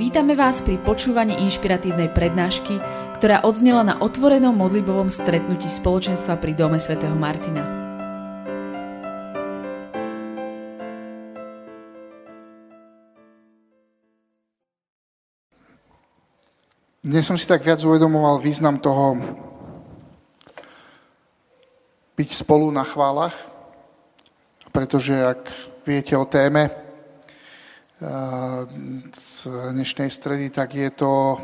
Vítame vás pri počúvaní inšpiratívnej prednášky, ktorá odznela na otvorenom modlibovom stretnutí spoločenstva pri Dome svätého Martina. Dnes som si tak viac uvedomoval význam toho byť spolu na chválach, pretože ak viete o téme, z dnešnej stredy, tak je to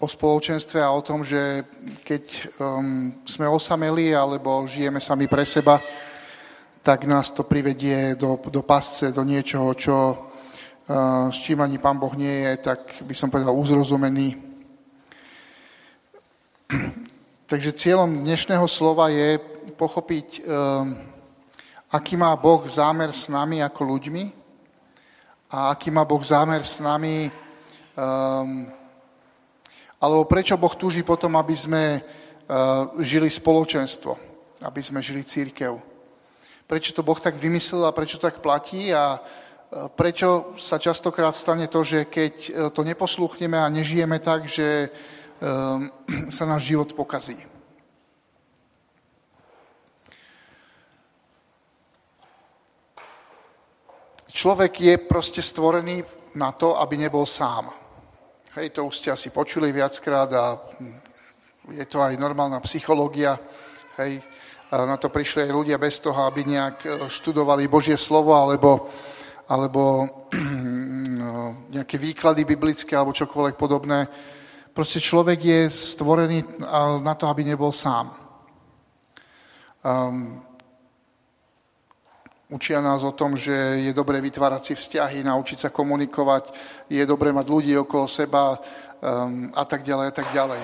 o spoločenstve a o tom, že keď um, sme osameli alebo žijeme sami pre seba, tak nás to privedie do, do pasce, do niečoho, čo uh, s čím ani Pán Boh nie je, tak by som povedal uzrozumený. Takže cieľom dnešného slova je pochopiť, um, aký má Boh zámer s nami ako ľuďmi, a aký má Boh zámer s nami, um, alebo prečo Boh túži potom, aby sme uh, žili spoločenstvo, aby sme žili církev. Prečo to Boh tak vymyslel a prečo tak platí a uh, prečo sa častokrát stane to, že keď uh, to neposluchneme a nežijeme tak, že um, sa náš život pokazí. Človek je proste stvorený na to, aby nebol sám. Hej, to už ste asi počuli viackrát a je to aj normálna psychológia. Hej, na to prišli aj ľudia bez toho, aby nejak e, študovali Božie slovo alebo, alebo nejaké výklady biblické alebo čokoľvek podobné. Proste človek je stvorený na to, aby nebol sám. Um, Učia nás o tom, že je dobré vytvárať si vzťahy, naučiť sa komunikovať, je dobré mať ľudí okolo seba um, a tak ďalej a tak ďalej.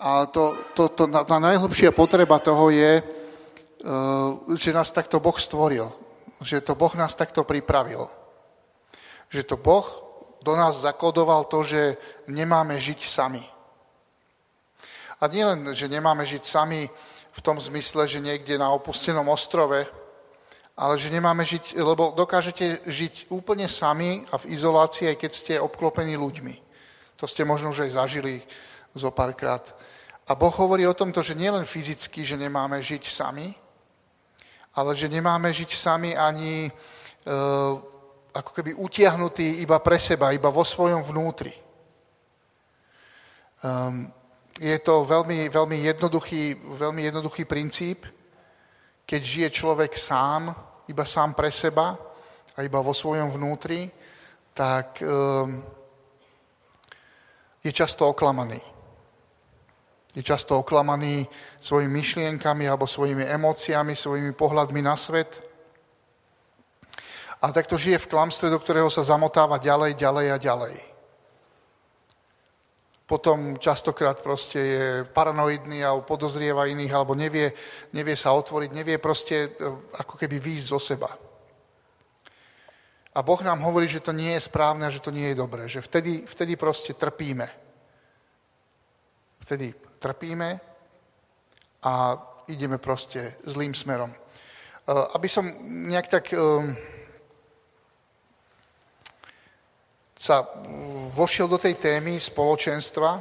A to, to, to, tá najhlbšia potreba toho je, uh, že nás takto Boh stvoril. Že to Boh nás takto pripravil. Že to Boh do nás zakodoval to, že nemáme žiť sami. A nielen, že nemáme žiť sami v tom zmysle, že niekde na opustenom ostrove, ale že nemáme žiť, lebo dokážete žiť úplne sami a v izolácii, aj keď ste obklopení ľuďmi. To ste možno už aj zažili zo párkrát. A Boh hovorí o tomto, že nielen fyzicky, že nemáme žiť sami, ale že nemáme žiť sami ani e, ako keby utiahnutí iba pre seba, iba vo svojom vnútri. Um, je to veľmi, veľmi, jednoduchý, veľmi jednoduchý princíp, keď žije človek sám, iba sám pre seba a iba vo svojom vnútri, tak um, je často oklamaný. Je často oklamaný svojimi myšlienkami alebo svojimi emóciami, svojimi pohľadmi na svet. A takto žije v klamstve, do ktorého sa zamotáva ďalej, ďalej a ďalej potom častokrát proste je paranoidný alebo podozrieva iných, alebo nevie, nevie sa otvoriť, nevie proste e, ako keby výjsť zo seba. A Boh nám hovorí, že to nie je správne a že to nie je dobré. Že vtedy, vtedy proste trpíme. Vtedy trpíme a ideme proste zlým smerom. E, aby som nejak tak e, sa vošiel do tej témy spoločenstva,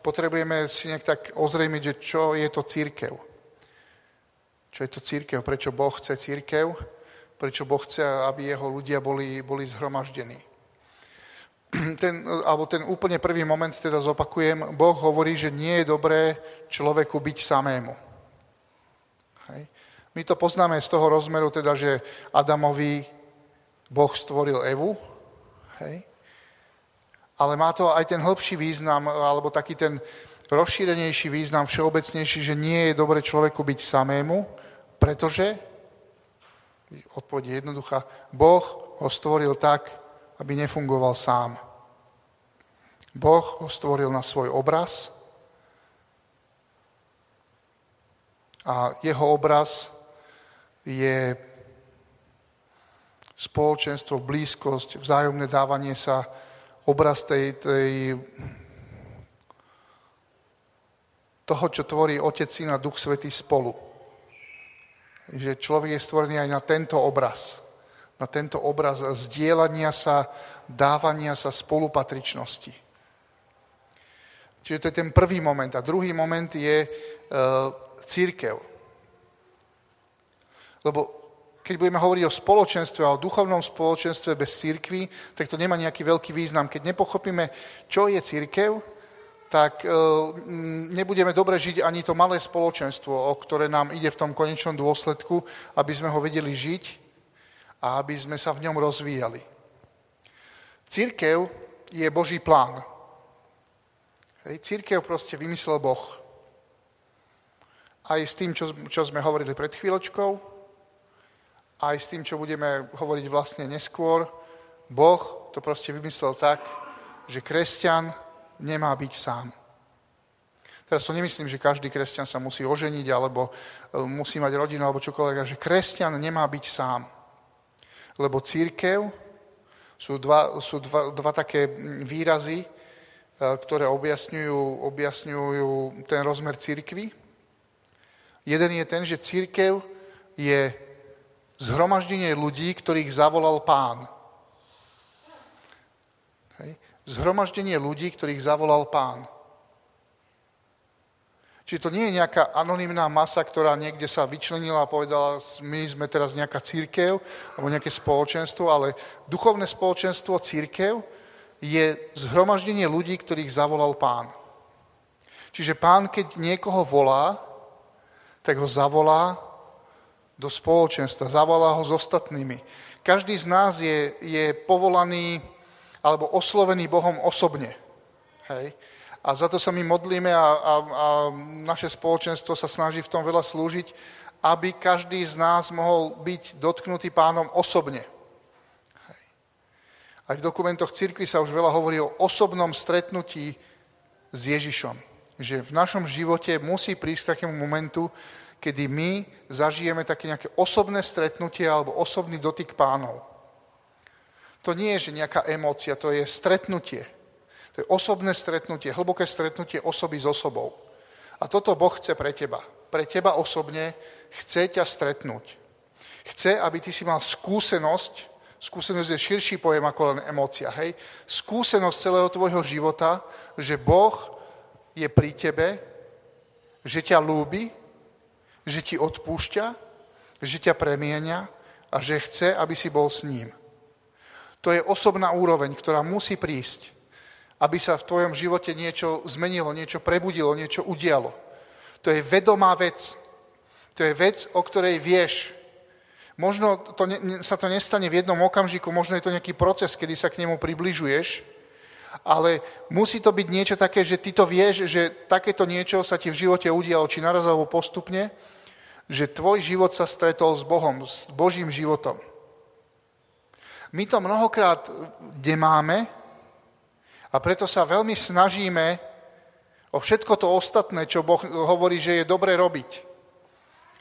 potrebujeme si nejak tak ozrejmiť, že čo je to církev. Čo je to církev, prečo Boh chce církev, prečo Boh chce, aby jeho ľudia boli, boli zhromaždení. Ten, alebo ten úplne prvý moment teda zopakujem, Boh hovorí, že nie je dobré človeku byť samému. Hej. My to poznáme z toho rozmeru, teda, že Adamovi Boh stvoril Evu, hej, ale má to aj ten hĺbší význam, alebo taký ten rozšírenejší význam, všeobecnejší, že nie je dobre človeku byť samému, pretože, odpoveď je jednoduchá, Boh ho stvoril tak, aby nefungoval sám. Boh ho stvoril na svoj obraz a jeho obraz je spoločenstvo, blízkosť, vzájomné dávanie sa obraz tej, tej, toho, čo tvorí Otec, Syn a Duch Svetý spolu. Že človek je stvorený aj na tento obraz. na tento obraz zdieľania sa, dávania sa spolupatričnosti. Čiže to je ten prvý moment. A druhý moment je e, církev. Lebo keď budeme hovoriť o spoločenstve a o duchovnom spoločenstve bez církvy, tak to nemá nejaký veľký význam. Keď nepochopíme, čo je církev, tak e, nebudeme dobre žiť ani to malé spoločenstvo, o ktoré nám ide v tom konečnom dôsledku, aby sme ho vedeli žiť a aby sme sa v ňom rozvíjali. Církev je Boží plán. Církev proste vymyslel Boh. Aj s tým, čo, čo sme hovorili pred chvíľočkou, aj s tým, čo budeme hovoriť vlastne neskôr, Boh to proste vymyslel tak, že kresťan nemá byť sám. Teraz to nemyslím, že každý kresťan sa musí oženiť alebo e, musí mať rodinu alebo čokoľvek, že kresťan nemá byť sám. Lebo církev sú dva, sú dva, dva také výrazy, e, ktoré objasňujú, objasňujú ten rozmer církvy. Jeden je ten, že církev je zhromaždenie ľudí, ktorých zavolal pán. Hej. Zhromaždenie ľudí, ktorých zavolal pán. Čiže to nie je nejaká anonimná masa, ktorá niekde sa vyčlenila a povedala, my sme teraz nejaká církev alebo nejaké spoločenstvo, ale duchovné spoločenstvo církev je zhromaždenie ľudí, ktorých zavolal pán. Čiže pán, keď niekoho volá, tak ho zavolá do spoločenstva, zavolá ho s ostatnými. Každý z nás je, je povolaný alebo oslovený Bohom osobne. Hej? A za to sa my modlíme a, a, a naše spoločenstvo sa snaží v tom veľa slúžiť, aby každý z nás mohol byť dotknutý pánom osobne. Hej. Aj v dokumentoch cirkvi sa už veľa hovorí o osobnom stretnutí s Ježišom. Že v našom živote musí prísť takému momentu, kedy my zažijeme také nejaké osobné stretnutie alebo osobný dotyk pánov. To nie je že nejaká emócia, to je stretnutie. To je osobné stretnutie, hlboké stretnutie osoby s osobou. A toto Boh chce pre teba. Pre teba osobne chce ťa stretnúť. Chce, aby ty si mal skúsenosť, skúsenosť je širší pojem ako len emócia, hej? Skúsenosť celého tvojho života, že Boh je pri tebe, že ťa lúbi, že ti odpúšťa, že ťa premienia a že chce, aby si bol s ním. To je osobná úroveň, ktorá musí prísť aby sa v tvojom živote niečo zmenilo, niečo prebudilo, niečo udialo. To je vedomá vec. To je vec, o ktorej vieš. Možno to ne, sa to nestane v jednom okamžiku, možno je to nejaký proces, kedy sa k nemu približuješ, ale musí to byť niečo také, že ty to vieš, že takéto niečo sa ti v živote udialo, či naraz alebo postupne, že tvoj život sa stretol s Bohom, s Božím životom. My to mnohokrát nemáme, a preto sa veľmi snažíme o všetko to ostatné, čo Boh hovorí, že je dobre robiť.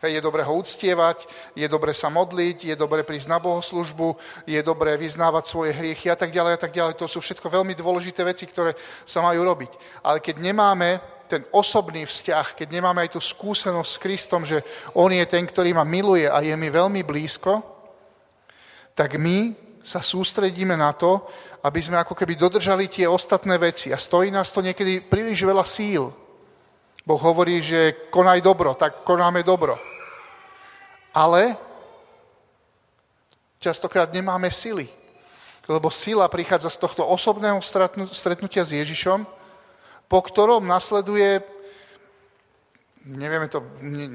Je dobre ho uctievať, je dobre sa modliť, je dobre prísť na bohoslužbu, je dobre vyznávať svoje hriechy a tak ďalej a tak ďalej. To sú všetko veľmi dôležité veci, ktoré sa majú robiť. Ale keď nemáme ten osobný vzťah, keď nemáme aj tú skúsenosť s Kristom, že On je ten, ktorý ma miluje a je mi veľmi blízko, tak my sa sústredíme na to, aby sme ako keby dodržali tie ostatné veci. A stojí nás to niekedy príliš veľa síl. Boh hovorí, že konaj dobro, tak konáme dobro. Ale častokrát nemáme sily. Lebo sila prichádza z tohto osobného stretnutia s Ježišom, po ktorom nasleduje, nevieme to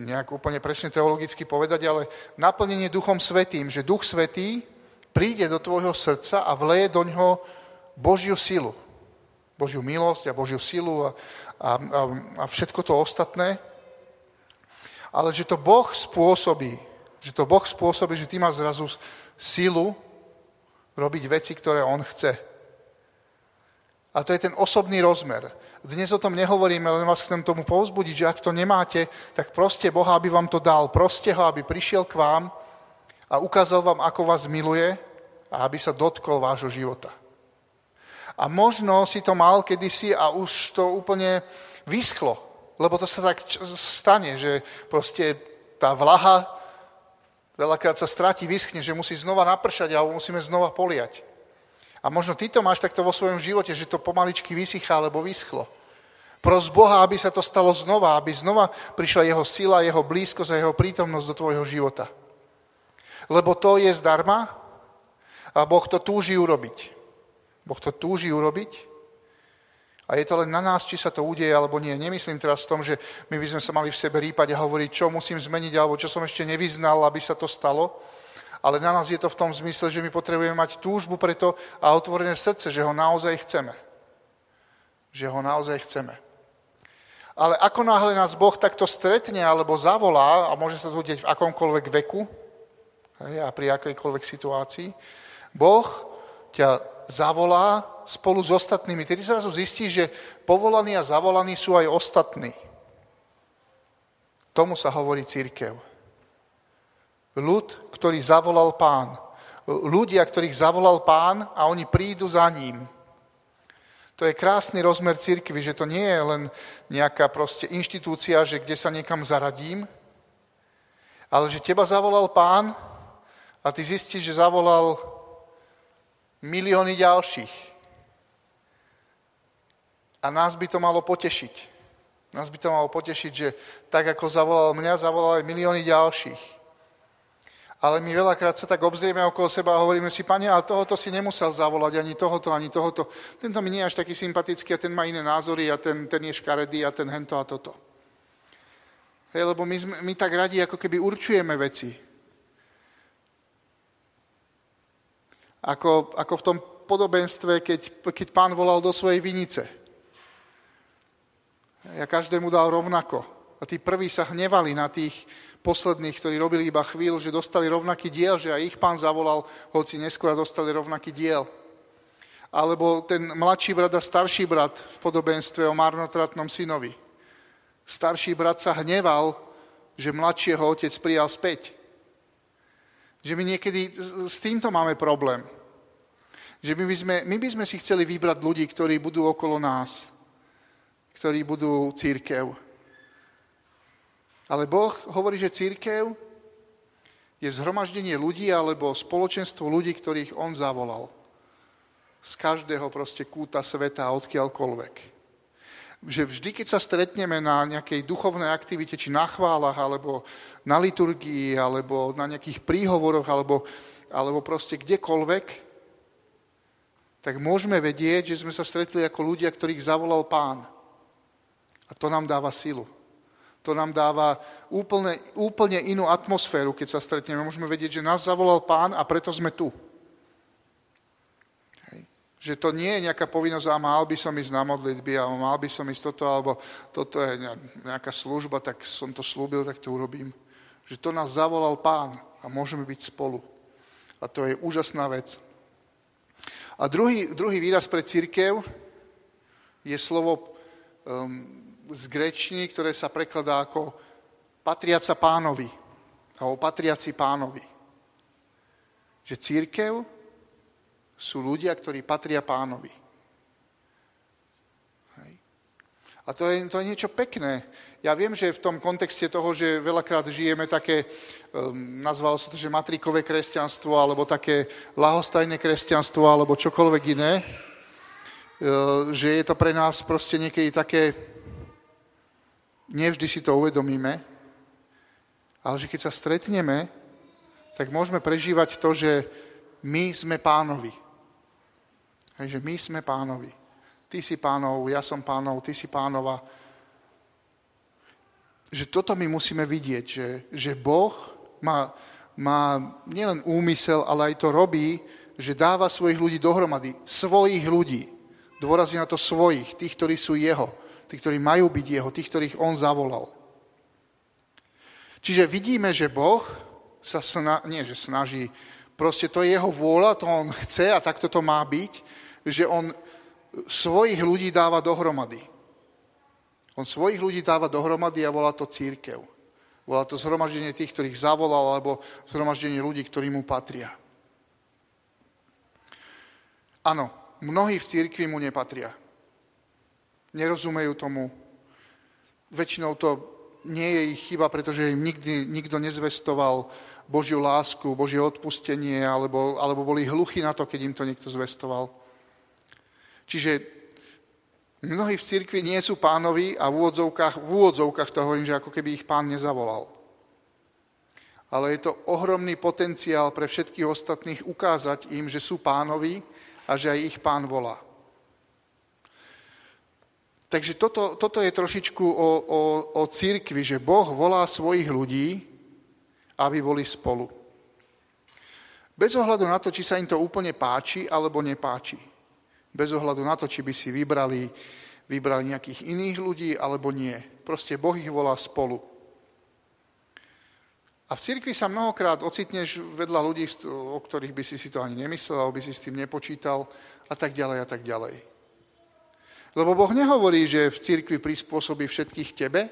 nejak úplne presne teologicky povedať, ale naplnenie Duchom Svetým, že Duch Svetý príde do tvojho srdca a vleje do ňoho Božiu silu. Božiu milosť a Božiu silu a, a, a, a všetko to ostatné. Ale že to Boh spôsobí, že to Boh spôsobí, že ty máš zrazu silu robiť veci, ktoré On chce. A to je ten osobný rozmer. Dnes o tom nehovoríme, len vás chcem tomu povzbudiť, že ak to nemáte, tak proste Boha, aby vám to dal. Proste ho, aby prišiel k vám a ukázal vám, ako vás miluje a aby sa dotkol vášho života. A možno si to mal kedysi a už to úplne vyschlo, lebo to sa tak stane, že proste tá vlaha Veľakrát sa stráti, vyschne, že musí znova napršať alebo musíme znova poliať. A možno ty to máš takto vo svojom živote, že to pomaličky vysychá alebo vyschlo. Pros Boha, aby sa to stalo znova, aby znova prišla jeho sila, jeho blízkosť a jeho prítomnosť do tvojho života. Lebo to je zdarma a Boh to túži urobiť. Boh to túži urobiť a je to len na nás, či sa to udeje alebo nie. Nemyslím teraz v tom, že my by sme sa mali v sebe rýpať a hovoriť, čo musím zmeniť alebo čo som ešte nevyznal, aby sa to stalo. Ale na nás je to v tom zmysle, že my potrebujeme mať túžbu preto a otvorené srdce, že ho naozaj chceme. Že ho naozaj chceme. Ale ako náhle nás Boh takto stretne alebo zavolá, a môže sa to udeť v akomkoľvek veku a pri akejkoľvek situácii, Boh ťa zavolá spolu s ostatnými. Tedy zrazu zistí, že povolaní a zavolaní sú aj ostatní. Tomu sa hovorí církev. Ľud, ktorý zavolal pán. Ľudia, ktorých zavolal pán a oni prídu za ním. To je krásny rozmer církvy, že to nie je len nejaká proste inštitúcia, že kde sa niekam zaradím, ale že teba zavolal pán a ty zistíš, že zavolal milióny ďalších. A nás by to malo potešiť. Nás by to malo potešiť, že tak ako zavolal mňa, zavolal aj milióny ďalších. Ale my veľakrát sa tak obzrieme okolo seba a hovoríme si, pane, ale tohoto si nemusel zavolať, ani tohoto, ani tohoto. Tento mi nie je až taký sympatický a ten má iné názory a ten, ten je škaredý a ten hento a toto. Hej, lebo my, sme, my tak radi ako keby určujeme veci. Ako, ako v tom podobenstve, keď, keď pán volal do svojej vinice. Ja každému dal rovnako. A tí prví sa hnevali na tých posledných, ktorí robili iba chvíľu, že dostali rovnaký diel, že aj ich pán zavolal, hoci neskôr dostali rovnaký diel. Alebo ten mladší brat a starší brat v podobenstve o marnotratnom synovi. Starší brat sa hneval, že mladšieho otec prijal späť. Že my niekedy s týmto máme problém. Že my by, sme, my by sme si chceli vybrať ľudí, ktorí budú okolo nás, ktorí budú církev. Ale Boh hovorí, že církev je zhromaždenie ľudí alebo spoločenstvo ľudí, ktorých On zavolal. Z každého proste kúta sveta, odkiaľkoľvek že vždy, keď sa stretneme na nejakej duchovnej aktivite, či na chválach, alebo na liturgii, alebo na nejakých príhovoroch, alebo, alebo proste kdekoľvek, tak môžeme vedieť, že sme sa stretli ako ľudia, ktorých zavolal pán. A to nám dáva silu. To nám dáva úplne, úplne inú atmosféru, keď sa stretneme. Môžeme vedieť, že nás zavolal pán a preto sme tu. Že to nie je nejaká povinnosť, a mal by som ísť na modlitby, alebo mal by som ísť toto, alebo toto je nejaká služba, tak som to slúbil, tak to urobím. Že to nás zavolal pán a môžeme byť spolu. A to je úžasná vec. A druhý, druhý výraz pre církev je slovo um, z grečiny, ktoré sa prekladá ako patriaca pánovi, alebo patriaci pánovi. Že církev sú ľudia, ktorí patria pánovi. Hej. A to je, to je niečo pekné. Ja viem, že v tom kontexte toho, že veľakrát žijeme také, um, sa to, že matrikové kresťanstvo, alebo také lahostajné kresťanstvo, alebo čokoľvek iné, uh, že je to pre nás proste niekedy také, nevždy si to uvedomíme, ale že keď sa stretneme, tak môžeme prežívať to, že my sme pánovi. Hej, že my sme pánovi. Ty si pánov, ja som pánov, ty si pánova. Že toto my musíme vidieť, že, že Boh má, má nielen úmysel, ale aj to robí, že dáva svojich ľudí dohromady. Svojich ľudí. Dôrazí na to svojich, tých, ktorí sú jeho. Tí, ktorí majú byť jeho, tých, ktorých on zavolal. Čiže vidíme, že Boh sa sna- nie, že snaží, proste to je jeho vôľa, to on chce a takto to má byť, že on svojich ľudí dáva dohromady. On svojich ľudí dáva dohromady a volá to církev. Volá to zhromaždenie tých, ktorých zavolal, alebo zhromaždenie ľudí, ktorí mu patria. Áno, mnohí v církvi mu nepatria. Nerozumejú tomu. Väčšinou to nie je ich chyba, pretože im nikdy nikto nezvestoval Božiu lásku, Božie odpustenie, alebo, alebo boli hluchí na to, keď im to niekto zvestoval. Čiže mnohí v cirkvi nie sú pánovi a v úvodzovkách, v úvodzovkách to hovorím, že ako keby ich pán nezavolal. Ale je to ohromný potenciál pre všetkých ostatných ukázať im, že sú pánovi a že aj ich pán volá. Takže toto, toto je trošičku o, o, o církvi, že Boh volá svojich ľudí, aby boli spolu. Bez ohľadu na to, či sa im to úplne páči alebo nepáči. Bez ohľadu na to, či by si vybrali, vybrali nejakých iných ľudí alebo nie. Proste Boh ich volá spolu. A v cirkvi sa mnohokrát ocitneš vedľa ľudí, o ktorých by si si to ani nemyslel, alebo by si s tým nepočítal a tak ďalej a tak ďalej. Lebo Boh nehovorí, že v cirkvi prispôsobí všetkých tebe,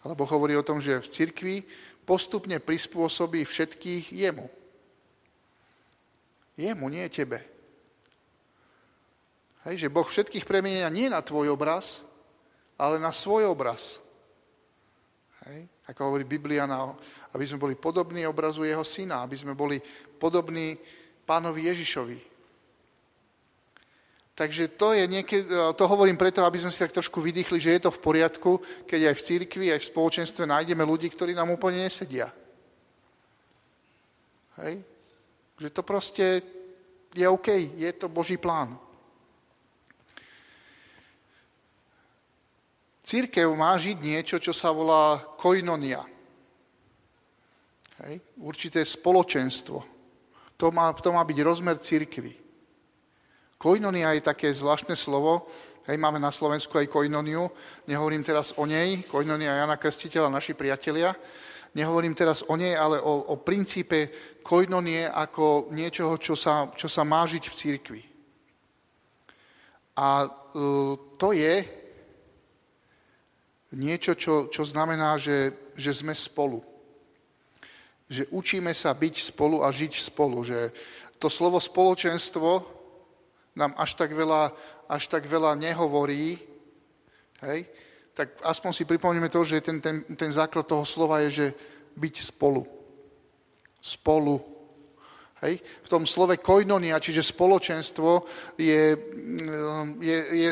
ale Boh hovorí o tom, že v cirkvi postupne prispôsobí všetkých jemu. Jemu, nie tebe. Hej, že Boh všetkých premenia nie na tvoj obraz, ale na svoj obraz. Hej, ako hovorí Biblia, aby sme boli podobní obrazu jeho syna, aby sme boli podobní pánovi Ježišovi. Takže to, je niekedy, to hovorím preto, aby sme si tak trošku vydýchli, že je to v poriadku, keď aj v cirkvi, aj v spoločenstve nájdeme ľudí, ktorí nám úplne nesedia. Hej? Že to proste je OK, je to Boží plán. Církev má žiť niečo, čo sa volá koinonia. Hej? Určité spoločenstvo. To má, to má byť rozmer církvy. Koinonia je také zvláštne slovo, hej, máme na Slovensku aj koinoniu, nehovorím teraz o nej, koinonia Jana Krstiteľa, naši priatelia, nehovorím teraz o nej, ale o, o princípe koinonie ako niečoho, čo sa, čo sa má žiť v církvi. A uh, to je niečo, čo, čo znamená, že, že sme spolu. Že učíme sa byť spolu a žiť spolu. Že to slovo spoločenstvo nám až tak veľa, až tak veľa nehovorí, hej, tak aspoň si pripomneme to, že ten, ten, ten základ toho slova je, že byť spolu. Spolu. Hej. V tom slove koinonia, čiže spoločenstvo, je, je, je,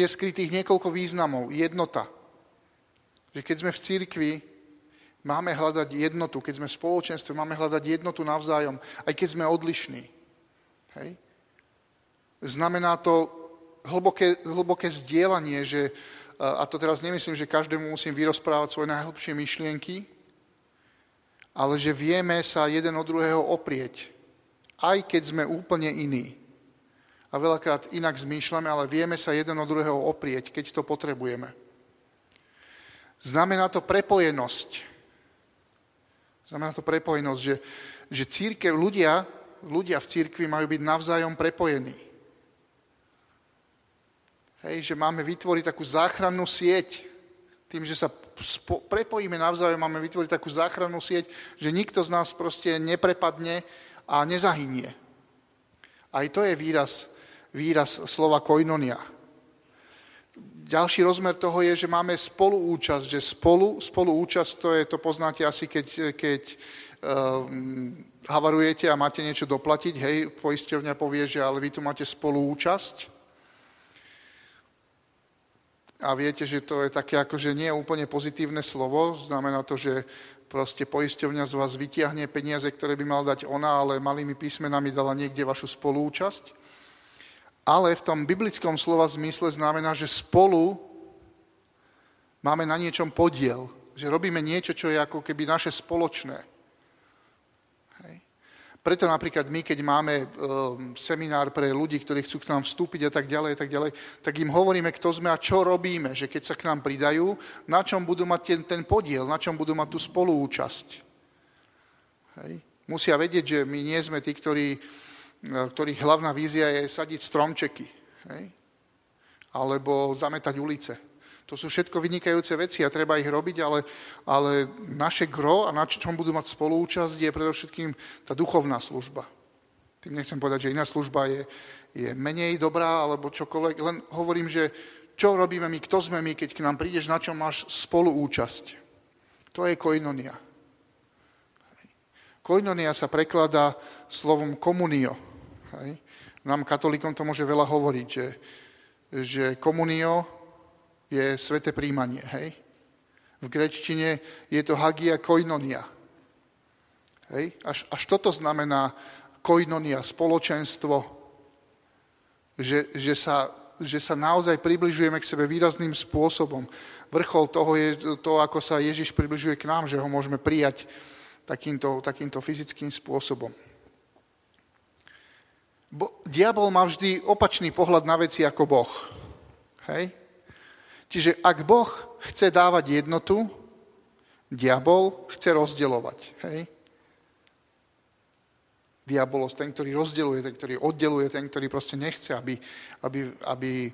je skrytých niekoľko významov. Jednota. Že keď sme v církvi, máme hľadať jednotu. Keď sme v spoločenstve, máme hľadať jednotu navzájom, aj keď sme odlišní. Hej. Znamená to hlboké, hlboké zdieľanie, že, a to teraz nemyslím, že každému musím vyrozprávať svoje najhlbšie myšlienky, ale že vieme sa jeden od druhého oprieť, aj keď sme úplne iní. A veľakrát inak zmýšľame, ale vieme sa jeden od druhého oprieť, keď to potrebujeme. Znamená to prepojenosť. Znamená to prepojenosť, že, že církev, ľudia, ľudia v církvi majú byť navzájom prepojení. Hej, že máme vytvoriť takú záchrannú sieť. Tým, že sa spo- prepojíme navzájom, máme vytvoriť takú záchrannú sieť, že nikto z nás proste neprepadne a nezahynie. Aj to je výraz, výraz slova koinonia. Ďalší rozmer toho je, že máme spoluúčasť, že spolu, spoluúčasť, to je, to poznáte asi, keď, keď um, havarujete a máte niečo doplatiť, hej, poisťovňa povie, že ale vy tu máte spoluúčasť, a viete, že to je také akože nie úplne pozitívne slovo, znamená to, že proste poisťovňa z vás vytiahne peniaze, ktoré by mal dať ona, ale malými písmenami dala niekde vašu spolúčasť. Ale v tom biblickom slova zmysle znamená, že spolu máme na niečom podiel, že robíme niečo, čo je ako keby naše spoločné. Preto napríklad my, keď máme um, seminár pre ľudí, ktorí chcú k nám vstúpiť a tak ďalej, a tak ďalej, tak im hovoríme, kto sme a čo robíme, že keď sa k nám pridajú, na čom budú mať ten, ten podiel, na čom budú mať tú spoluúčasť. Hej. Musia vedieť, že my nie sme tí, ktorí, uh, ktorých hlavná vízia je sadiť stromčeky. Hej. Alebo zametať ulice. To sú všetko vynikajúce veci a treba ich robiť, ale, ale naše gro a na čom budú mať spolúčasť je predovšetkým tá duchovná služba. Tým nechcem povedať, že iná služba je, je menej dobrá alebo čokoľvek, len hovorím, že Čo robíme my, kto sme my, keď k nám prídeš, na čom máš spoluúčasť? To je koinonia. Koinonia sa prekladá slovom komunio. Nám, katolíkom, to môže veľa hovoriť, že, že komunio je sveté príjmanie. Hej. V grečtine je to hagia koinonia. Hej. Až, až toto znamená koinonia, spoločenstvo, že, že, sa, že sa naozaj približujeme k sebe výrazným spôsobom. Vrchol toho je to, ako sa Ježiš približuje k nám, že ho môžeme prijať takýmto, takýmto fyzickým spôsobom. Bo, diabol má vždy opačný pohľad na veci ako Boh. Hej? Čiže ak Boh chce dávať jednotu, diabol chce rozdeľovať. Hej? Diabolos, ten, ktorý rozdeluje, ten, ktorý oddeluje, ten, ktorý proste nechce, aby, aby, aby e,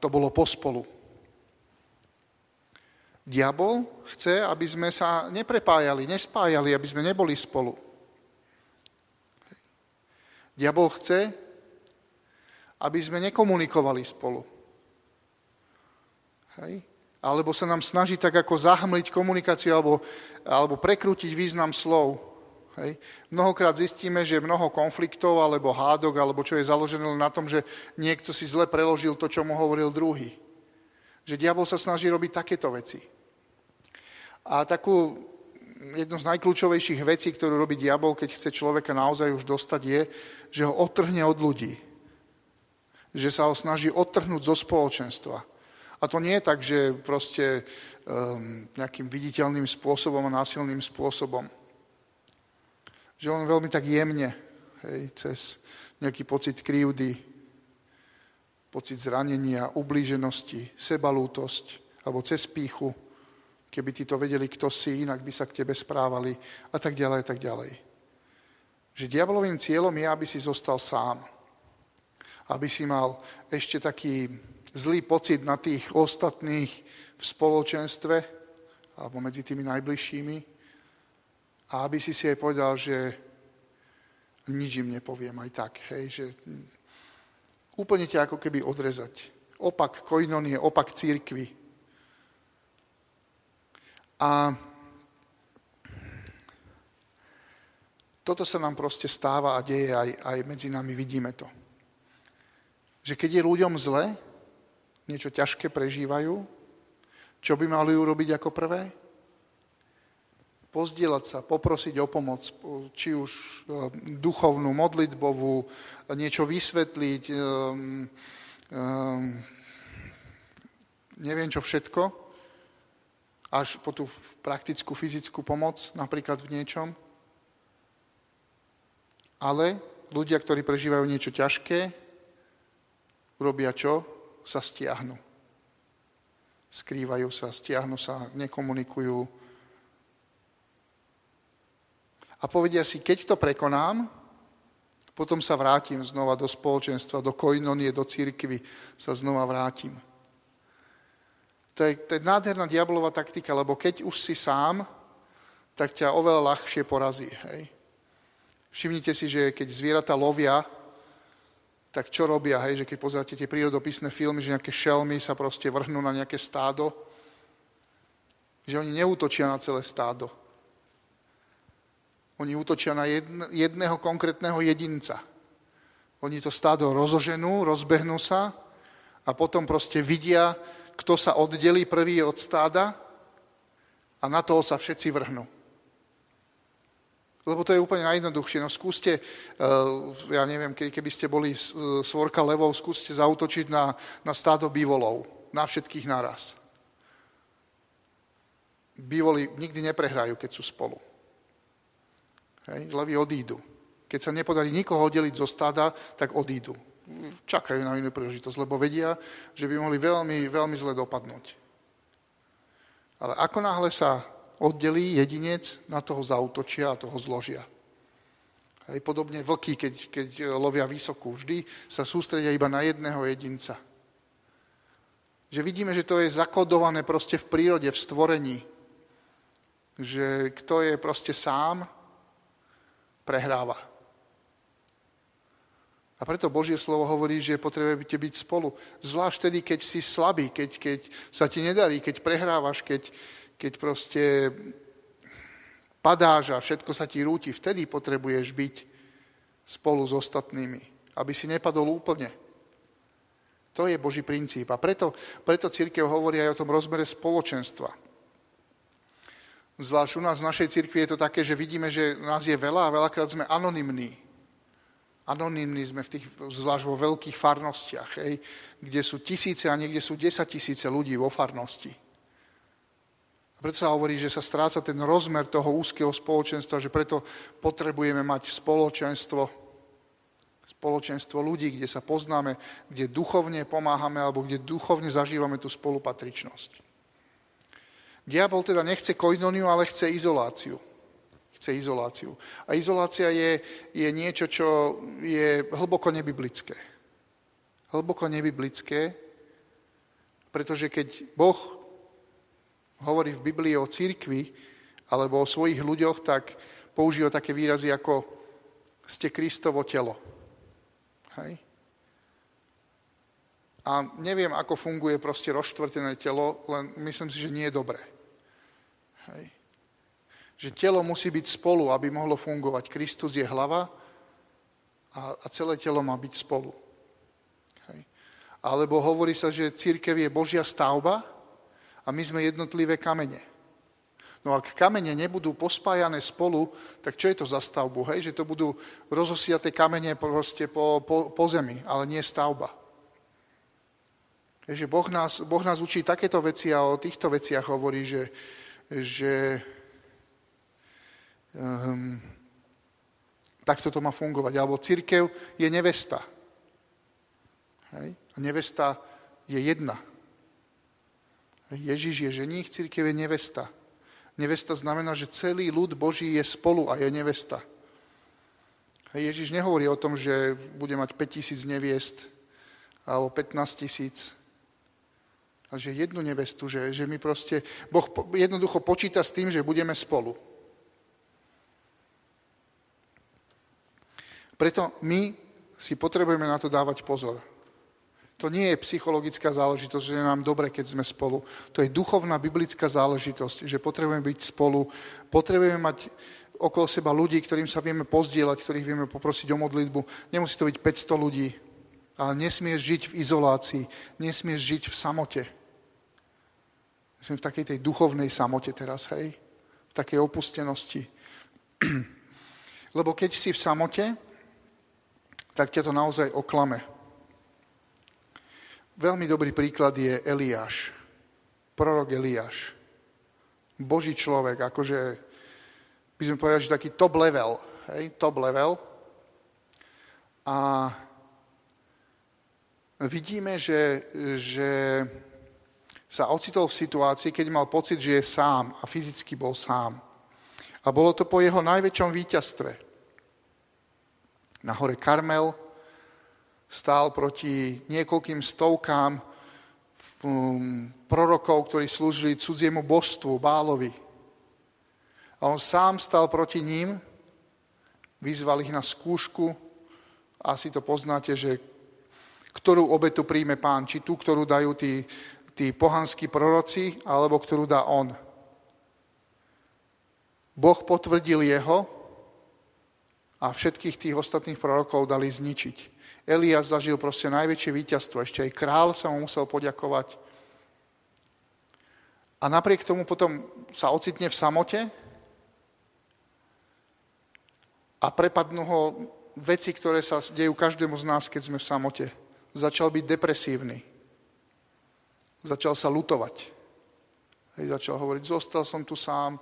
to bolo pospolu. Diabol chce, aby sme sa neprepájali, nespájali, aby sme neboli spolu. Diabol chce, aby sme nekomunikovali spolu. Hej? Alebo sa nám snaží tak ako zahmliť komunikáciu alebo, alebo prekrútiť význam slov. Hej. Mnohokrát zistíme, že mnoho konfliktov alebo hádok, alebo čo je založené na tom, že niekto si zle preložil to, čo mu hovoril druhý. Že diabol sa snaží robiť takéto veci. A takú jednu z najkľúčovejších vecí, ktorú robí diabol, keď chce človeka naozaj už dostať, je, že ho odtrhne od ľudí. Že sa ho snaží odtrhnúť zo spoločenstva. A to nie je tak, že proste um, nejakým viditeľným spôsobom a násilným spôsobom že on veľmi tak jemne, hej, cez nejaký pocit krivdy, pocit zranenia, ublíženosti, sebalútosť, alebo cez píchu, keby tí to vedeli, kto si, inak by sa k tebe správali a tak ďalej, a tak ďalej. Že diabolovým cieľom je, aby si zostal sám. Aby si mal ešte taký zlý pocit na tých ostatných v spoločenstve alebo medzi tými najbližšími a aby si si aj povedal, že nič im nepoviem aj tak, hej, že úplne ťa ako keby odrezať. Opak koinonie, opak církvy. A toto sa nám proste stáva a deje aj, aj medzi nami, vidíme to. Že keď je ľuďom zle, niečo ťažké prežívajú, čo by mali urobiť ako prvé? pozdieľať sa, poprosiť o pomoc, či už e, duchovnú, modlitbovú, niečo vysvetliť, e, e, neviem čo všetko, až po tú praktickú fyzickú pomoc, napríklad v niečom. Ale ľudia, ktorí prežívajú niečo ťažké, robia čo? Sa stiahnu. Skrývajú sa, stiahnu sa, nekomunikujú, a povedia si, keď to prekonám, potom sa vrátim znova do spoločenstva, do koinonie, do církvy sa znova vrátim. To je, to je nádherná diablová taktika, lebo keď už si sám, tak ťa oveľa ľahšie porazí. Hej? Všimnite si, že keď zvieratá lovia, tak čo robia, hej? že keď pozeráte tie prírodopisné filmy, že nejaké šelmy sa proste vrhnú na nejaké stádo, že oni neútočia na celé stádo, oni útočia na jedného konkrétneho jedinca. Oni to stádo rozoženú, rozbehnú sa a potom proste vidia, kto sa oddelí prvý od stáda a na toho sa všetci vrhnú. Lebo to je úplne najjednoduchšie. No skúste, eh, ja neviem, keby ste boli svorka levou, skúste zautočiť na, na stádo bývolov. Na všetkých naraz. Bývoli nikdy neprehrajú, keď sú spolu. Hej, levy odídu. Keď sa nepodarí nikoho oddeliť zo stáda, tak odídu. Čakajú na inú príležitosť, lebo vedia, že by mohli veľmi, veľmi zle dopadnúť. Ale ako náhle sa oddelí jedinec, na toho zautočia a toho zložia. Hej, podobne vlky, keď, keď lovia vysokú, vždy sa sústredia iba na jedného jedinca. Že vidíme, že to je zakodované proste v prírode, v stvorení. Že kto je proste sám, prehráva. A preto Božie slovo hovorí, že potrebujete byť spolu. Zvlášť vtedy, keď si slabý, keď, keď sa ti nedarí, keď prehrávaš, keď, keď proste padáš a všetko sa ti rúti. Vtedy potrebuješ byť spolu s ostatnými, aby si nepadol úplne. To je Boží princíp. A preto, preto církev hovorí aj o tom rozmere spoločenstva. Zvlášť u nás v našej cirkvi je to také, že vidíme, že nás je veľa a veľakrát sme anonymní anonimní sme v tých, zvlášť vo veľkých farnostiach, hej, kde sú tisíce a niekde sú desať tisíce ľudí vo farnosti. Preto sa hovorí, že sa stráca ten rozmer toho úzkeho spoločenstva, že preto potrebujeme mať spoločenstvo, spoločenstvo ľudí, kde sa poznáme, kde duchovne pomáhame alebo kde duchovne zažívame tú spolupatričnosť. Diabol teda nechce koinoniu, ale chce izoláciu chce izoláciu. A izolácia je, je niečo, čo je hlboko nebiblické. Hlboko nebiblické, pretože keď Boh hovorí v Biblii o církvi alebo o svojich ľuďoch, tak používa také výrazy ako ste Kristovo telo. Hej? A neviem, ako funguje proste rozštvrtené telo, len myslím si, že nie je dobré. Hej že telo musí byť spolu, aby mohlo fungovať. Kristus je hlava a, a celé telo má byť spolu. Hej. Alebo hovorí sa, že církev je Božia stavba a my sme jednotlivé kamene. No ak kamene nebudú pospájané spolu, tak čo je to za stavbu? Hej? Že to budú rozosiaté kamene po, po, po zemi, ale nie stavba. Hej, že boh, nás, boh nás učí takéto veci a o týchto veciach hovorí, že, že Um, takto to má fungovať. Alebo církev je nevesta. Hej? A nevesta je jedna. Ježiš je ženích, církev je nevesta. Nevesta znamená, že celý ľud Boží je spolu a je nevesta. Ježiš nehovorí o tom, že bude mať 5000 neviest alebo 15 tisíc, ale že jednu nevestu, že, že my proste, Boh jednoducho počíta s tým, že budeme spolu. Preto my si potrebujeme na to dávať pozor. To nie je psychologická záležitosť, že je nám dobre, keď sme spolu. To je duchovná biblická záležitosť, že potrebujeme byť spolu, potrebujeme mať okolo seba ľudí, ktorým sa vieme pozdieľať, ktorých vieme poprosiť o modlitbu. Nemusí to byť 500 ľudí, ale nesmieš žiť v izolácii, nesmieš žiť v samote. Myslím v takej tej duchovnej samote teraz, hej? V takej opustenosti. Lebo keď si v samote, tak ťa to naozaj oklame. Veľmi dobrý príklad je Eliáš, prorok Eliáš. Boží človek, akože by sme povedali, že taký top level, hej, top level. A vidíme, že, že sa ocitol v situácii, keď mal pocit, že je sám a fyzicky bol sám. A bolo to po jeho najväčšom víťazstve na hore Karmel, stál proti niekoľkým stovkám um, prorokov, ktorí slúžili cudziemu božstvu, Bálovi. A on sám stal proti ním, vyzval ich na skúšku, asi to poznáte, že ktorú obetu príjme pán, či tú, ktorú dajú tí, tí pohanskí proroci, alebo ktorú dá on. Boh potvrdil jeho, a všetkých tých ostatných prorokov dali zničiť. Eliáš zažil proste najväčšie víťazstvo, ešte aj král sa mu musel poďakovať. A napriek tomu potom sa ocitne v samote a prepadnú ho veci, ktoré sa dejú každému z nás, keď sme v samote. Začal byť depresívny. Začal sa lutovať. Hej, začal hovoriť, zostal som tu sám,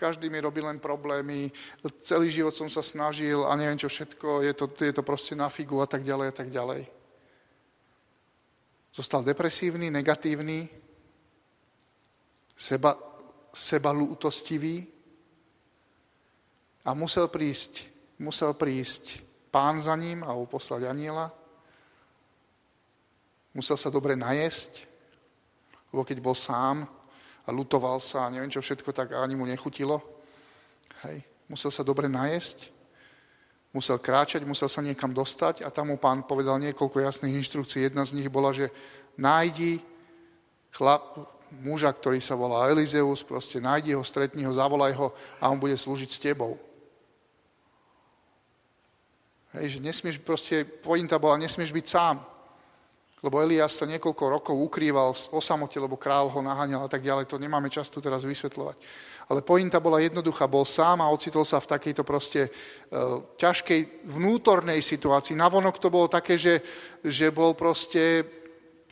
každý mi robí len problémy, celý život som sa snažil a neviem čo všetko, je to, je to proste na figu a tak ďalej a tak ďalej. Zostal depresívny, negatívny, seba, seba lútostivý a musel prísť, musel prísť pán za ním a poslať aniela. Musel sa dobre najesť, lebo keď bol sám, a lutoval sa a neviem čo všetko, tak ani mu nechutilo. Hej. Musel sa dobre najesť, Musel kráčať, musel sa niekam dostať a tam mu pán povedal niekoľko jasných inštrukcií. Jedna z nich bola, že nájdi chlap, muža, ktorý sa volá Elizeus, proste nájdi ho, stretni ho, zavolaj ho a on bude slúžiť s tebou. Hej, že nesmieš proste, pointa bola, nesmieš byť sám. Lebo Eliáš sa niekoľko rokov ukrýval v osamote, lebo král ho naháňal a tak ďalej. To nemáme čas tu teraz vysvetľovať. Ale pointa bola jednoduchá. Bol sám a ocitol sa v takejto proste uh, ťažkej vnútornej situácii. Navonok to bolo také, že, že bol proste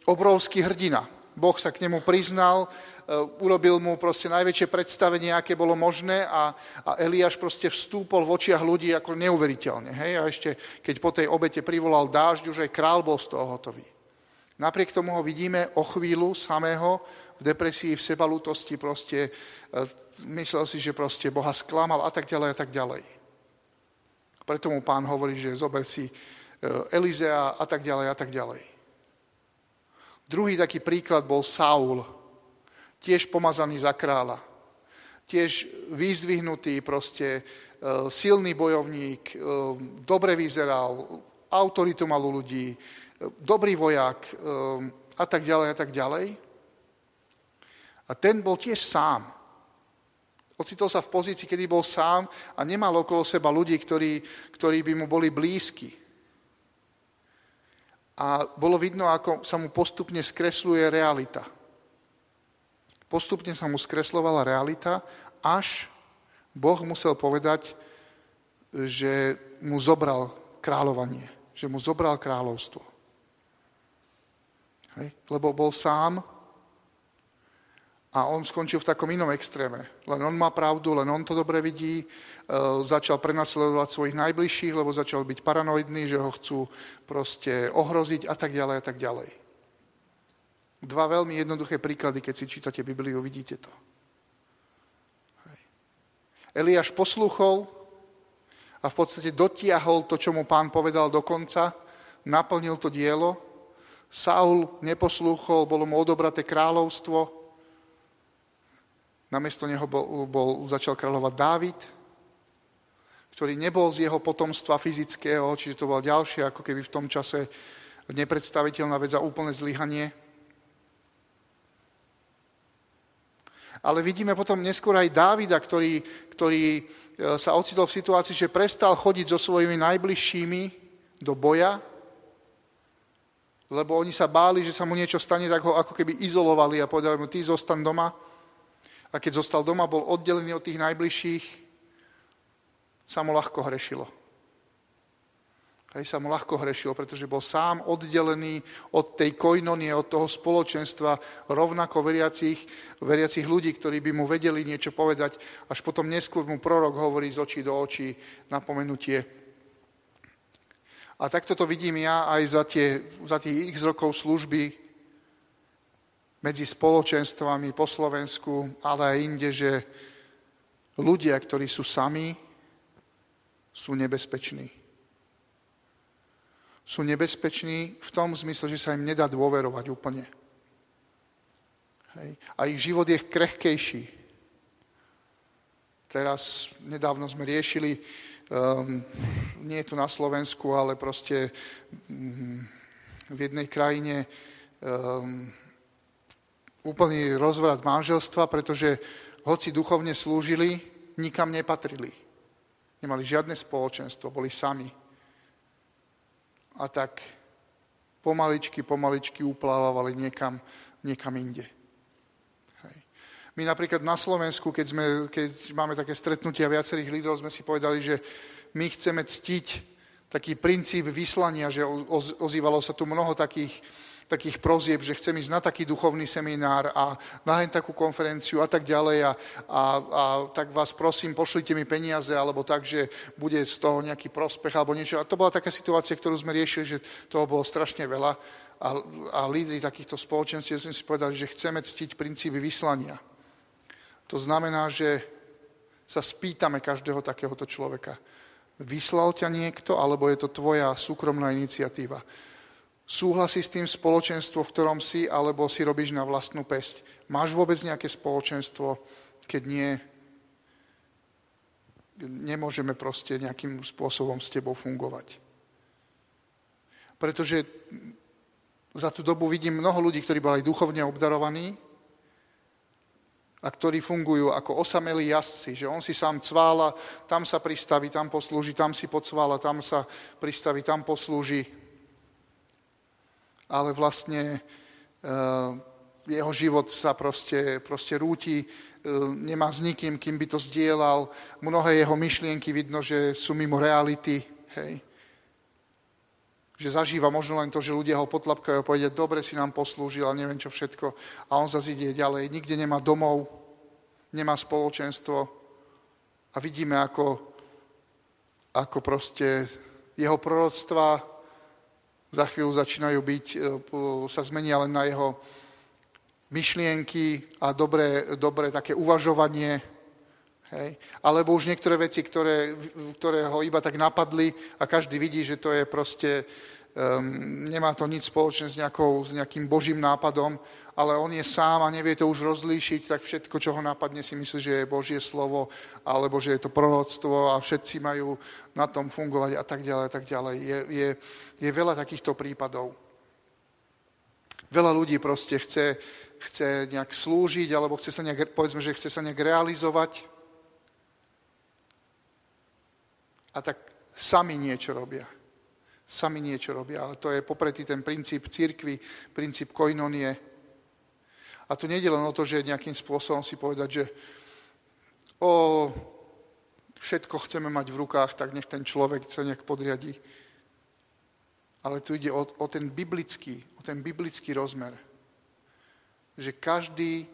obrovský hrdina. Boh sa k nemu priznal, uh, urobil mu proste najväčšie predstavenie, aké bolo možné a, a Eliáš proste vstúpol v očiach ľudí ako neuveriteľne. Hej? A ešte, keď po tej obete privolal dážď, už aj král bol z toho hotový. Napriek tomu ho vidíme o chvíľu samého v depresii, v sebalútosti, proste e, myslel si, že proste Boha sklamal a tak ďalej a tak ďalej. Preto mu pán hovorí, že zober si e, Elizea a tak ďalej a tak ďalej. Druhý taký príklad bol Saul, tiež pomazaný za kráľa, tiež vyzdvihnutý, proste e, silný bojovník, dobre vyzeral, autoritu mal u ľudí, dobrý vojak ehm, a tak ďalej a tak ďalej. A ten bol tiež sám. Ocitol sa v pozícii, kedy bol sám a nemal okolo seba ľudí, ktorí, ktorí by mu boli blízki. A bolo vidno, ako sa mu postupne skresluje realita. Postupne sa mu skreslovala realita, až Boh musel povedať, že mu zobral kráľovanie, že mu zobral kráľovstvo. Hej? Lebo bol sám a on skončil v takom inom extréme. Len on má pravdu, len on to dobre vidí, e, začal prenasledovať svojich najbližších, lebo začal byť paranoidný, že ho chcú proste ohroziť a tak ďalej a tak ďalej. Dva veľmi jednoduché príklady, keď si čítate Bibliu, vidíte to. Hej. Eliáš poslúchol a v podstate dotiahol to, čo mu pán povedal do konca, naplnil to dielo Saul neposlúchol, bolo mu odobraté kráľovstvo. Namiesto neho bol, bol, začal kráľovať Dávid, ktorý nebol z jeho potomstva fyzického, čiže to bol ďalšie, ako keby v tom čase nepredstaviteľná vec a úplné zlyhanie. Ale vidíme potom neskôr aj Dávida, ktorý, ktorý e, sa ocitol v situácii, že prestal chodiť so svojimi najbližšími do boja, lebo oni sa báli, že sa mu niečo stane, tak ho ako keby izolovali a povedali mu, ty zostan doma. A keď zostal doma, bol oddelený od tých najbližších, sa mu ľahko hrešilo. Hej, sa mu ľahko hrešilo, pretože bol sám oddelený od tej koinonie, od toho spoločenstva rovnako veriacich, veriacich ľudí, ktorí by mu vedeli niečo povedať. Až potom neskôr mu prorok hovorí z očí do očí napomenutie, a takto to vidím ja aj za, tie, za tých x rokov služby medzi spoločenstvami po Slovensku, ale aj inde, že ľudia, ktorí sú sami, sú nebezpeční. Sú nebezpeční v tom zmysle, že sa im nedá dôverovať úplne. Hej. A ich život je krehkejší. Teraz nedávno sme riešili um, nie tu na Slovensku, ale proste um, v jednej krajine um, úplný rozvrat manželstva, pretože hoci duchovne slúžili, nikam nepatrili. Nemali žiadne spoločenstvo, boli sami. A tak pomaličky, pomaličky uplávali niekam, niekam inde. My napríklad na Slovensku, keď, sme, keď máme také stretnutia viacerých lídrov, sme si povedali, že my chceme ctiť taký princíp vyslania, že ozývalo sa tu mnoho takých, takých prozieb, že chcem ísť na taký duchovný seminár a na takú konferenciu a tak ďalej a, a, a tak vás prosím, pošlite mi peniaze alebo tak, že bude z toho nejaký prospech alebo niečo. A to bola taká situácia, ktorú sme riešili, že toho bolo strašne veľa a, a lídry takýchto spoločenstiev sme si povedali, že chceme ctiť princípy vyslania. To znamená, že sa spýtame každého takéhoto človeka. Vyslal ťa niekto, alebo je to tvoja súkromná iniciatíva? Súhlasí s tým spoločenstvo, v ktorom si, alebo si robíš na vlastnú pesť? Máš vôbec nejaké spoločenstvo? Keď nie, nemôžeme proste nejakým spôsobom s tebou fungovať. Pretože za tú dobu vidím mnoho ľudí, ktorí boli duchovne obdarovaní a ktorí fungujú ako osamelí jazdci, že on si sám cvála, tam sa pristaví, tam poslúži, tam si podcvála, tam sa pristaví, tam poslúži. Ale vlastne e, jeho život sa proste, proste rúti, e, nemá s nikým, kým by to zdieľal. Mnohé jeho myšlienky vidno, že sú mimo reality. Hej že zažíva možno len to, že ľudia ho potlapkajú a povedia, dobre si nám poslúžil a neviem čo všetko. A on zase ide ďalej. Nikde nemá domov, nemá spoločenstvo a vidíme, ako, ako proste jeho proroctva za chvíľu začínajú byť, e, sa zmenia len na jeho myšlienky a dobré, dobré také uvažovanie, Hej. Alebo už niektoré veci, ktoré, ktoré ho iba tak napadli a každý vidí, že to je proste, um, nemá to nič spoločné s, nejakou, s nejakým božím nápadom, ale on je sám a nevie to už rozlíšiť, tak všetko, čo ho napadne, si myslí, že je Božie slovo, alebo že je to proroctvo a všetci majú na tom fungovať a tak ďalej, a tak ďalej. Je, je, je veľa takýchto prípadov. Veľa ľudí proste chce, chce nejak slúžiť, alebo chce sa nejak, povedzme, že chce sa nejak realizovať, a tak sami niečo robia. Sami niečo robia, ale to je popretý ten princíp církvy, princíp koinonie. A tu nejde len o to, že nejakým spôsobom si povedať, že o, všetko chceme mať v rukách, tak nech ten človek sa nejak podriadí. Ale tu ide o, o ten biblický, o ten biblický rozmer. Že každý,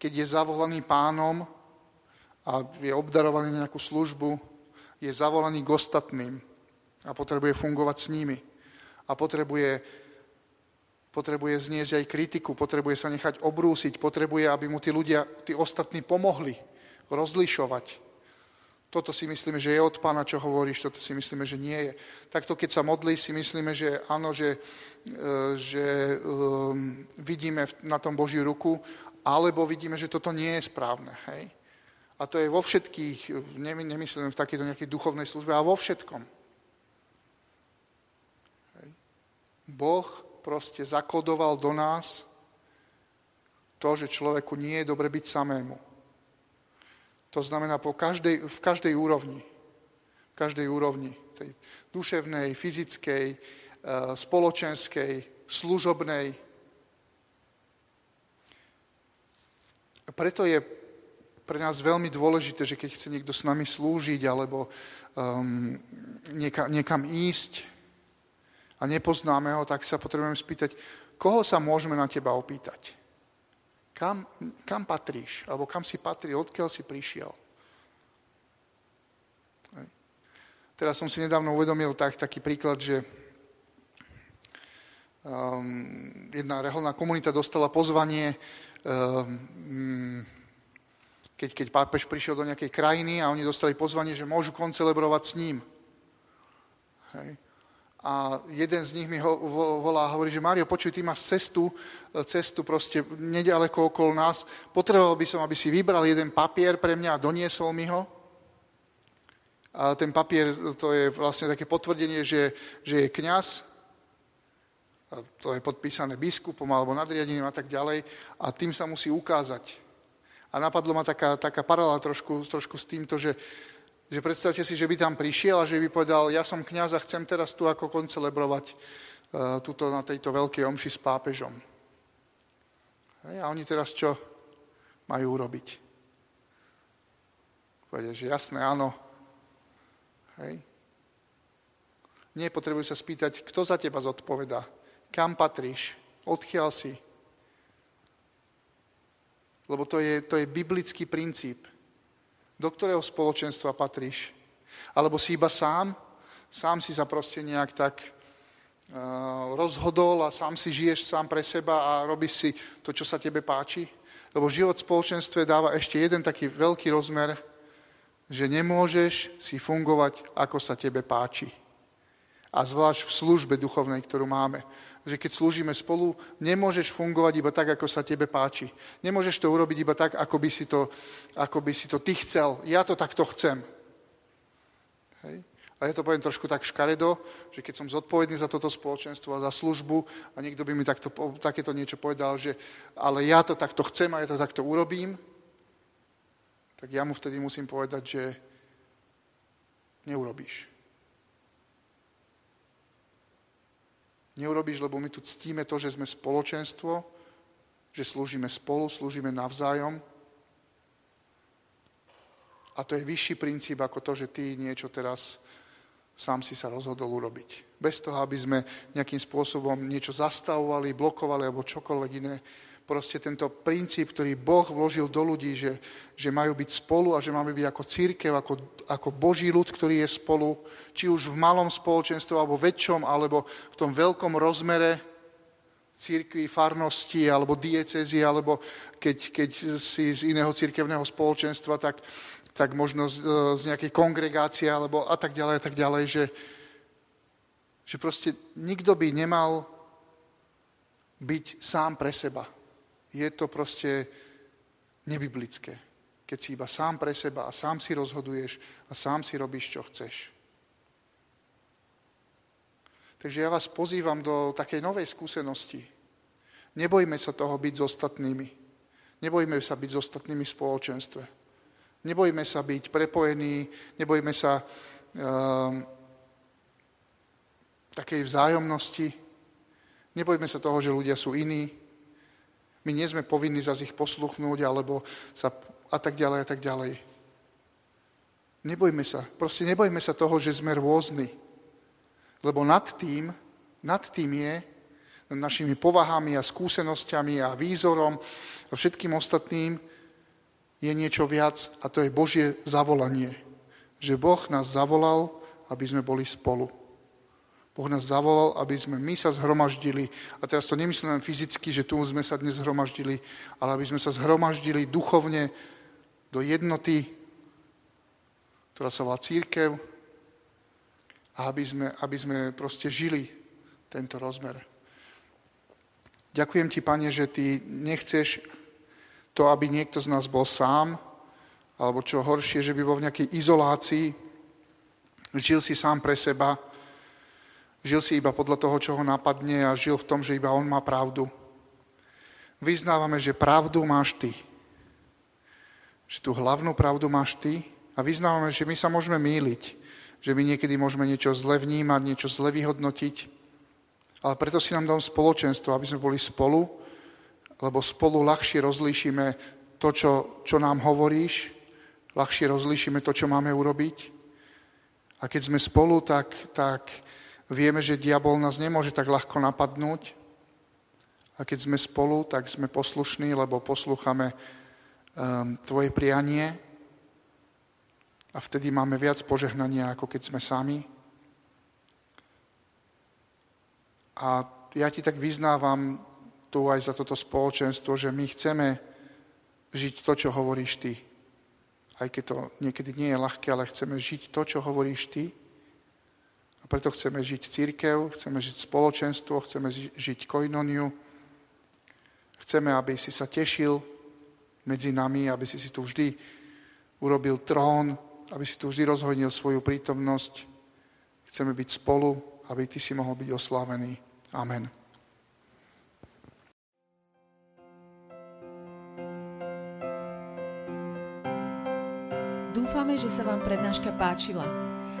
keď je zavolaný pánom a je obdarovaný na nejakú službu, je zavolaný k ostatným a potrebuje fungovať s nimi. A potrebuje, potrebuje zniesť aj kritiku, potrebuje sa nechať obrúsiť, potrebuje, aby mu tí ľudia, tí ostatní pomohli rozlišovať. Toto si myslíme, že je od pána, čo hovoríš, toto si myslíme, že nie je. Takto, keď sa modlí, si myslíme, že áno, že, e, že um, vidíme na tom Božiu ruku, alebo vidíme, že toto nie je správne. Hej? A to je vo všetkých, nemyslím v takejto nejakej duchovnej službe, ale vo všetkom. Boh proste zakodoval do nás to, že človeku nie je dobre byť samému. To znamená po každej, v každej úrovni. V každej úrovni. Tej duševnej, fyzickej, e, spoločenskej, služobnej. Preto je pre nás veľmi dôležité, že keď chce niekto s nami slúžiť alebo um, nieka, niekam ísť a nepoznáme ho, tak sa potrebujeme spýtať, koho sa môžeme na teba opýtať? Kam, kam patríš? Alebo kam si patrí? Odkiaľ si prišiel? Teraz som si nedávno uvedomil tak, taký príklad, že um, jedna reholná komunita dostala pozvanie um, keď, keď pápež prišiel do nejakej krajiny a oni dostali pozvanie, že môžu koncelebrovať s ním. Hej. A jeden z nich mi ho, volá a hovorí, že Mário, počuj, ty máš cestu, cestu proste nedaleko okolo nás, potreboval by som, aby si vybral jeden papier pre mňa a doniesol mi ho. A ten papier, to je vlastne také potvrdenie, že, že je kňaz, to je podpísané biskupom alebo nadriadením a tak ďalej, a tým sa musí ukázať, a napadlo ma taká, taká paralela trošku, trošku s týmto, že, že predstavte si, že by tam prišiel a že by povedal, ja som kniaz a chcem teraz tu ako koncelebrovať uh, tuto na tejto veľkej omši s pápežom. Hej, a oni teraz čo majú urobiť? Povedia, že jasné, áno. Hej. Nie, potrebujú sa spýtať, kto za teba zodpoveda, kam patríš, odkiaľ si, lebo to je, to je biblický princíp. Do ktorého spoločenstva patríš? Alebo si iba sám? Sám si sa proste nejak tak uh, rozhodol a sám si žiješ sám pre seba a robíš si to, čo sa tebe páči? Lebo život v spoločenstve dáva ešte jeden taký veľký rozmer, že nemôžeš si fungovať, ako sa tebe páči. A zvlášť v službe duchovnej, ktorú máme že keď slúžime spolu, nemôžeš fungovať iba tak, ako sa tebe páči. Nemôžeš to urobiť iba tak, ako by si to, ako by si to ty chcel. Ja to takto chcem. A ja to poviem trošku tak škaredo, že keď som zodpovedný za toto spoločenstvo a za službu a niekto by mi takto, takéto niečo povedal, že ale ja to takto chcem a ja to takto urobím, tak ja mu vtedy musím povedať, že neurobíš. Neurobíš, lebo my tu ctíme to, že sme spoločenstvo, že slúžime spolu, slúžime navzájom. A to je vyšší princíp ako to, že ty niečo teraz sám si sa rozhodol urobiť. Bez toho, aby sme nejakým spôsobom niečo zastavovali, blokovali alebo čokoľvek iné. Proste tento princíp, ktorý Boh vložil do ľudí, že, že majú byť spolu a že máme byť ako církev, ako, ako Boží ľud, ktorý je spolu, či už v malom spoločenstve, alebo väčšom, alebo v tom veľkom rozmere církvy, farnosti, alebo diecezy, alebo keď, keď si z iného církevného spoločenstva, tak tak možno z, e, z nejakej kongregácie alebo a tak ďalej a tak ďalej, že, že proste nikto by nemal byť sám pre seba. Je to proste nebiblické. Keď si iba sám pre seba a sám si rozhoduješ a sám si robíš, čo chceš. Takže ja vás pozývam do takej novej skúsenosti. Nebojme sa toho byť s ostatnými. Nebojme sa byť s ostatnými v spoločenstve. Nebojme sa byť prepojení, nebojme sa uh, takej vzájomnosti, nebojme sa toho, že ľudia sú iní. My nie sme povinni zase ich posluchnúť alebo sa a tak ďalej a tak ďalej. Nebojme sa, proste nebojme sa toho, že sme rôzni. Lebo nad tým, nad tým je, nad našimi povahami a skúsenosťami a výzorom a všetkým ostatným, je niečo viac a to je Božie zavolanie. Že Boh nás zavolal, aby sme boli spolu. Boh nás zavolal, aby sme my sa zhromaždili. A teraz to nemyslím len fyzicky, že tu sme sa dnes zhromaždili, ale aby sme sa zhromaždili duchovne do jednoty, ktorá sa volá církev, a aby sme, aby sme proste žili tento rozmer. Ďakujem ti, Pane, že ty nechceš to, aby niekto z nás bol sám, alebo čo horšie, že by bol v nejakej izolácii, žil si sám pre seba, žil si iba podľa toho, čo ho napadne a žil v tom, že iba on má pravdu. Vyznávame, že pravdu máš ty. Že tú hlavnú pravdu máš ty a vyznávame, že my sa môžeme míliť, že my niekedy môžeme niečo zle vnímať, niečo zle vyhodnotiť, ale preto si nám dám spoločenstvo, aby sme boli spolu, lebo spolu ľahšie rozlíšime to, čo, čo nám hovoríš, ľahšie rozlíšime to, čo máme urobiť. A keď sme spolu, tak, tak vieme, že diabol nás nemôže tak ľahko napadnúť. A keď sme spolu, tak sme poslušní, lebo poslúchame um, tvoje prianie. A vtedy máme viac požehnania, ako keď sme sami. A ja ti tak vyznávam tu aj za toto spoločenstvo, že my chceme žiť to, čo hovoríš ty. Aj keď to niekedy nie je ľahké, ale chceme žiť to, čo hovoríš ty. A preto chceme žiť církev, chceme žiť spoločenstvo, chceme žiť koinoniu. Chceme, aby si sa tešil medzi nami, aby si si tu vždy urobil trón, aby si tu vždy rozhodnil svoju prítomnosť. Chceme byť spolu, aby ty si mohol byť oslávený. Amen. Dúfame, že sa vám prednáška páčila.